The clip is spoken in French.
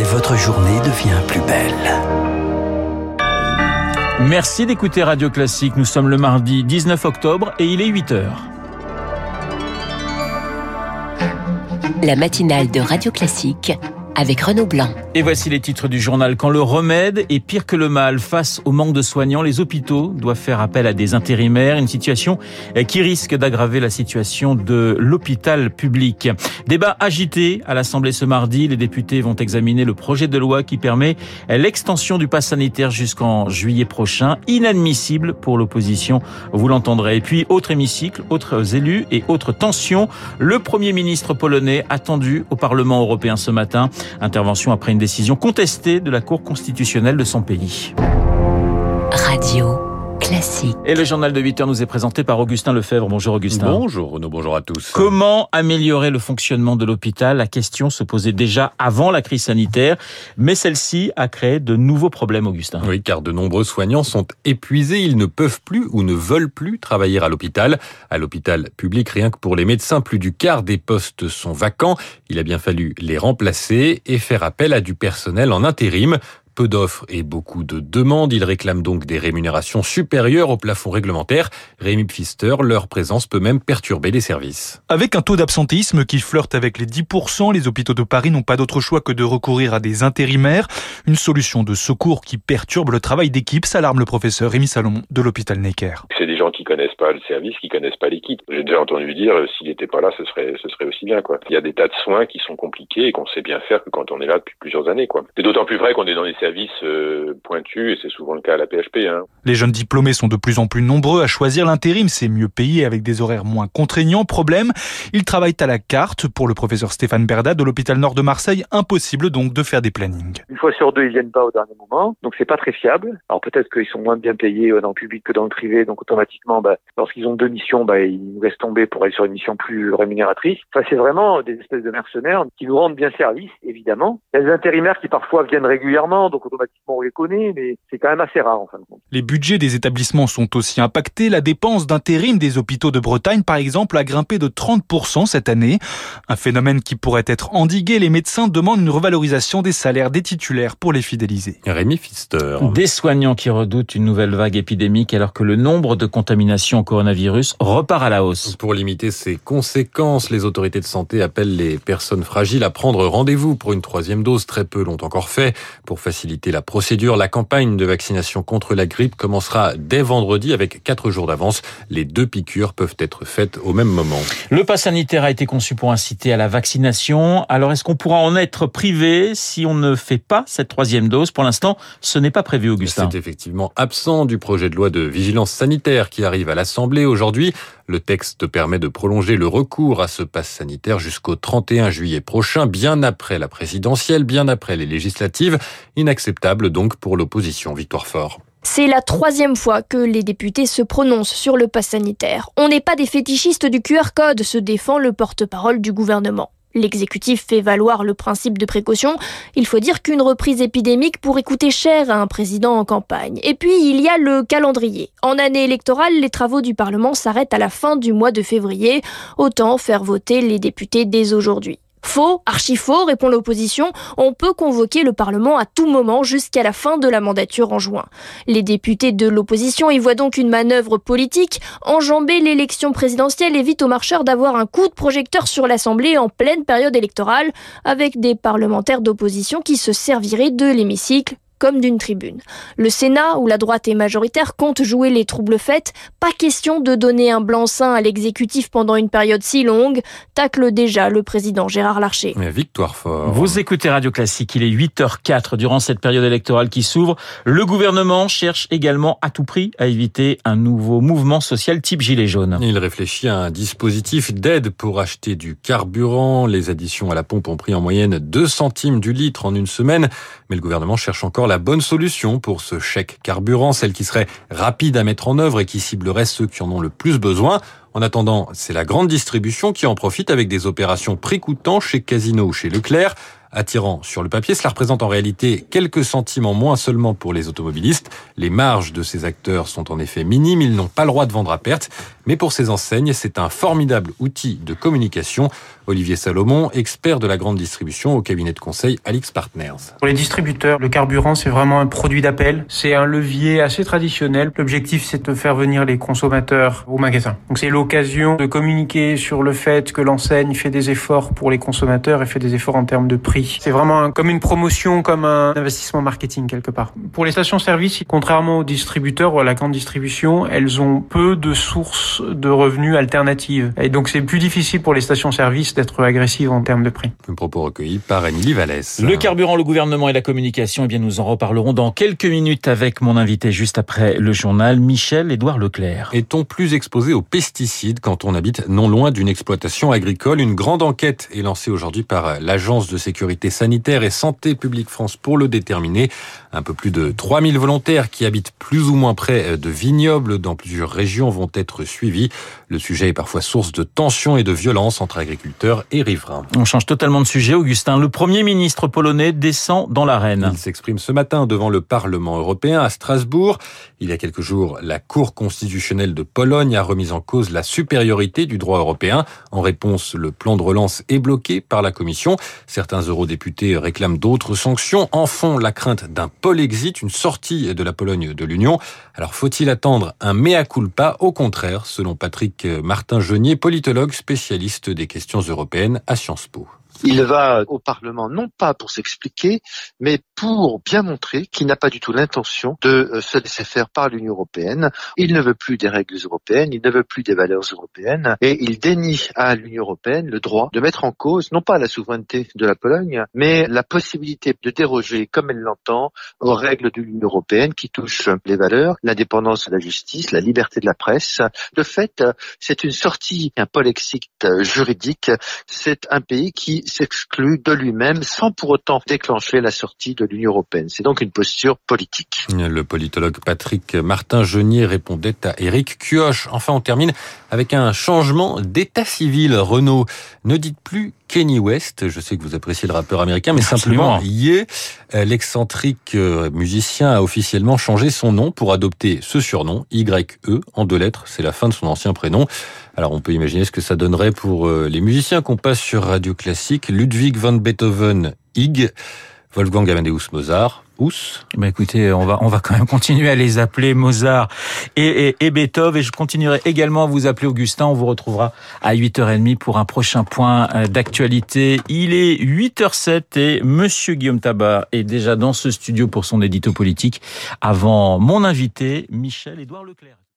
et votre journée devient plus belle. Merci d'écouter Radio Classique. Nous sommes le mardi 19 octobre et il est 8 heures. La matinale de Radio Classique avec Renaud Blanc. Et voici les titres du journal. Quand le remède est pire que le mal face au manque de soignants, les hôpitaux doivent faire appel à des intérimaires, une situation qui risque d'aggraver la situation de l'hôpital public. Débat agité à l'Assemblée ce mardi. Les députés vont examiner le projet de loi qui permet l'extension du pass sanitaire jusqu'en juillet prochain. Inadmissible pour l'opposition, vous l'entendrez. Et puis, autre hémicycle, autres élus et autres tensions. Le Premier ministre polonais attendu au Parlement européen ce matin. Intervention après une décision contestée de la Cour constitutionnelle de son pays. Radio. Classique. Et le journal de 8 heures nous est présenté par Augustin Lefebvre. Bonjour Augustin. Bonjour Renaud, bonjour à tous. Comment améliorer le fonctionnement de l'hôpital? La question se posait déjà avant la crise sanitaire, mais celle-ci a créé de nouveaux problèmes, Augustin. Oui, car de nombreux soignants sont épuisés, ils ne peuvent plus ou ne veulent plus travailler à l'hôpital. À l'hôpital public, rien que pour les médecins, plus du quart des postes sont vacants. Il a bien fallu les remplacer et faire appel à du personnel en intérim peu d'offres et beaucoup de demandes. Ils réclament donc des rémunérations supérieures au plafond réglementaire. Rémi Pfister, leur présence peut même perturber les services. Avec un taux d'absentéisme qui flirte avec les 10%, les hôpitaux de Paris n'ont pas d'autre choix que de recourir à des intérimaires. Une solution de secours qui perturbe le travail d'équipe, s'alarme le professeur Rémi Salomon de l'hôpital Necker. C'est des gens qui connaissent pas le service, qui connaissent pas l'équipe. J'ai déjà entendu dire, euh, s'il n'était pas là, ce serait, ce serait aussi bien, quoi. Il y a des tas de soins qui sont compliqués et qu'on sait bien faire que quand on est là depuis plusieurs années, quoi. C'est d'autant plus vrai qu'on est dans des services euh, pointus et c'est souvent le cas à la PHP. Hein. Les jeunes diplômés sont de plus en plus nombreux à choisir l'intérim. C'est mieux payé avec des horaires moins contraignants. Problème, ils travaillent à la carte. Pour le professeur Stéphane Berda de l'hôpital Nord de Marseille, impossible donc de faire des plannings. Une fois sur deux, ils viennent pas au dernier moment, donc c'est pas très fiable. Alors peut-être qu'ils sont moins bien payés euh, dans le public que dans le privé, donc automatiquement, bah, lorsqu'ils ont deux missions, bah, ils nous laissent tomber pour aller sur une mission plus rémunératrice. Enfin, c'est vraiment des espèces de mercenaires qui nous rendent bien service, évidemment. Il y a des intérimaires qui parfois viennent régulièrement, donc automatiquement on les connaît, mais c'est quand même assez rare en fin de compte. Les budgets des établissements sont aussi impactés. La dépense d'intérim des hôpitaux de Bretagne, par exemple, a grimpé de 30% cette année. Un phénomène qui pourrait être endigué. Les médecins demandent une revalorisation des salaires des titulaires pour les fidéliser. Rémi Pfister. Des soignants qui redoutent une nouvelle vague épidémique alors que le nombre de contaminations au coronavirus repart à la hausse. Pour limiter ses conséquences, les autorités de santé appellent les personnes fragiles à prendre rendez-vous pour une troisième dose. Très peu l'ont encore fait. Pour faciliter la procédure, la campagne de vaccination contre la grippe commencera dès vendredi avec quatre jours d'avance. Les deux piqûres peuvent être faites au même moment. Le pass sanitaire a été conçu pour inciter à la vaccination. Alors est-ce qu'on pourra en être privé si on ne fait pas cette troisième dose? Pour l'instant, ce n'est pas prévu, Augustin. C'est effectivement absent du projet de loi de vigilance sanitaire qui arrive à l'Assemblée aujourd'hui. Le texte permet de prolonger le recours à ce pass sanitaire jusqu'au 31 juillet prochain, bien après la présidentielle, bien après les législatives. Inacceptable donc pour l'opposition. Victoire Fort. C'est la troisième fois que les députés se prononcent sur le pass sanitaire. On n'est pas des fétichistes du QR code, se défend le porte-parole du gouvernement. L'exécutif fait valoir le principe de précaution. Il faut dire qu'une reprise épidémique pourrait coûter cher à un président en campagne. Et puis, il y a le calendrier. En année électorale, les travaux du Parlement s'arrêtent à la fin du mois de février. Autant faire voter les députés dès aujourd'hui. Faux, archi faux, répond l'opposition. On peut convoquer le Parlement à tout moment jusqu'à la fin de la mandature en juin. Les députés de l'opposition y voient donc une manœuvre politique. Enjamber l'élection présidentielle évite aux marcheurs d'avoir un coup de projecteur sur l'Assemblée en pleine période électorale, avec des parlementaires d'opposition qui se serviraient de l'hémicycle comme d'une tribune. Le Sénat, où la droite est majoritaire, compte jouer les troubles faits. Pas question de donner un blanc-seing à l'exécutif pendant une période si longue, tacle déjà le président Gérard Larcher. Victoire fort. Vous écoutez Radio Classique, il est 8h04 durant cette période électorale qui s'ouvre. Le gouvernement cherche également à tout prix à éviter un nouveau mouvement social type gilet jaune. Il réfléchit à un dispositif d'aide pour acheter du carburant. Les additions à la pompe ont pris en moyenne 2 centimes du litre en une semaine, mais le gouvernement cherche encore la bonne solution pour ce chèque carburant, celle qui serait rapide à mettre en œuvre et qui ciblerait ceux qui en ont le plus besoin. En attendant, c'est la grande distribution qui en profite avec des opérations prix coûtant chez Casino ou chez Leclerc. Attirant sur le papier, cela représente en réalité quelques centimes en moins seulement pour les automobilistes. Les marges de ces acteurs sont en effet minimes, ils n'ont pas le droit de vendre à perte. Mais pour ces enseignes, c'est un formidable outil de communication. Olivier Salomon, expert de la grande distribution au cabinet de conseil Alix Partners. Pour les distributeurs, le carburant, c'est vraiment un produit d'appel. C'est un levier assez traditionnel. L'objectif, c'est de faire venir les consommateurs au magasin. Donc c'est l'occasion de communiquer sur le fait que l'enseigne fait des efforts pour les consommateurs et fait des efforts en termes de prix. C'est vraiment comme une promotion, comme un investissement marketing quelque part. Pour les stations-service, contrairement aux distributeurs ou à la grande distribution, elles ont peu de sources de revenus alternatives. Et donc c'est plus difficile pour les stations-service d'être agressives en termes de prix. Un propos recueilli par Émilie Vallès. Le carburant, le gouvernement et la communication, eh bien nous en reparlerons dans quelques minutes avec mon invité juste après le journal, Michel-Édouard Leclerc. Est-on plus exposé aux pesticides quand on habite non loin d'une exploitation agricole? Une grande enquête est lancée aujourd'hui par l'Agence de sécurité sanitaire et santé publique France pour le déterminer. Un peu plus de 3000 volontaires qui habitent plus ou moins près de vignobles dans plusieurs régions vont être suivis. Le sujet est parfois source de tensions et de violences entre agriculteurs et riverains. On change totalement de sujet, Augustin. Le Premier ministre polonais descend dans l'arène. Il s'exprime ce matin devant le Parlement européen à Strasbourg. Il y a quelques jours, la Cour constitutionnelle de Pologne a remis en cause la supériorité du droit européen. En réponse, le plan de relance est bloqué par la Commission. Certains eurodéputés réclament d'autres sanctions, en font la crainte d'un Polexit, une sortie de la Pologne de l'Union. Alors faut-il attendre un mea culpa? Au contraire, selon Patrick Martin-Genier, politologue spécialiste des questions européennes à Sciences Po. Il va au Parlement non pas pour s'expliquer, mais pour bien montrer qu'il n'a pas du tout l'intention de se laisser faire par l'Union européenne. Il ne veut plus des règles européennes, il ne veut plus des valeurs européennes, et il dénie à l'Union européenne le droit de mettre en cause non pas la souveraineté de la Pologne, mais la possibilité de déroger, comme elle l'entend, aux règles de l'Union européenne qui touchent les valeurs, l'indépendance de la justice, la liberté de la presse. De fait, c'est une sortie, un polexite juridique. C'est un pays qui s'exclut de lui-même sans pour autant déclencher la sortie de l'Union européenne. C'est donc une posture politique. Le politologue Patrick Martin-Genier répondait à Éric Kioch. Enfin, on termine avec un changement d'état civil. Renault, ne dites plus Kenny West. Je sais que vous appréciez le rappeur américain, mais simplement Ye. L'excentrique musicien a officiellement changé son nom pour adopter ce surnom, Y-E, en deux lettres. C'est la fin de son ancien prénom. Alors on peut imaginer ce que ça donnerait pour les musiciens qu'on passe sur Radio Classique. Ludwig van Beethoven, Ig. Wolfgang Amadeus Mozart, Ben écoutez, on va on va quand même continuer à les appeler Mozart et, et, et, Beethoven et je continuerai également à vous appeler Augustin. On vous retrouvera à 8h30 pour un prochain point d'actualité. Il est 8h07 et Monsieur Guillaume Tabar est déjà dans ce studio pour son édito politique avant mon invité Michel-Édouard Leclerc.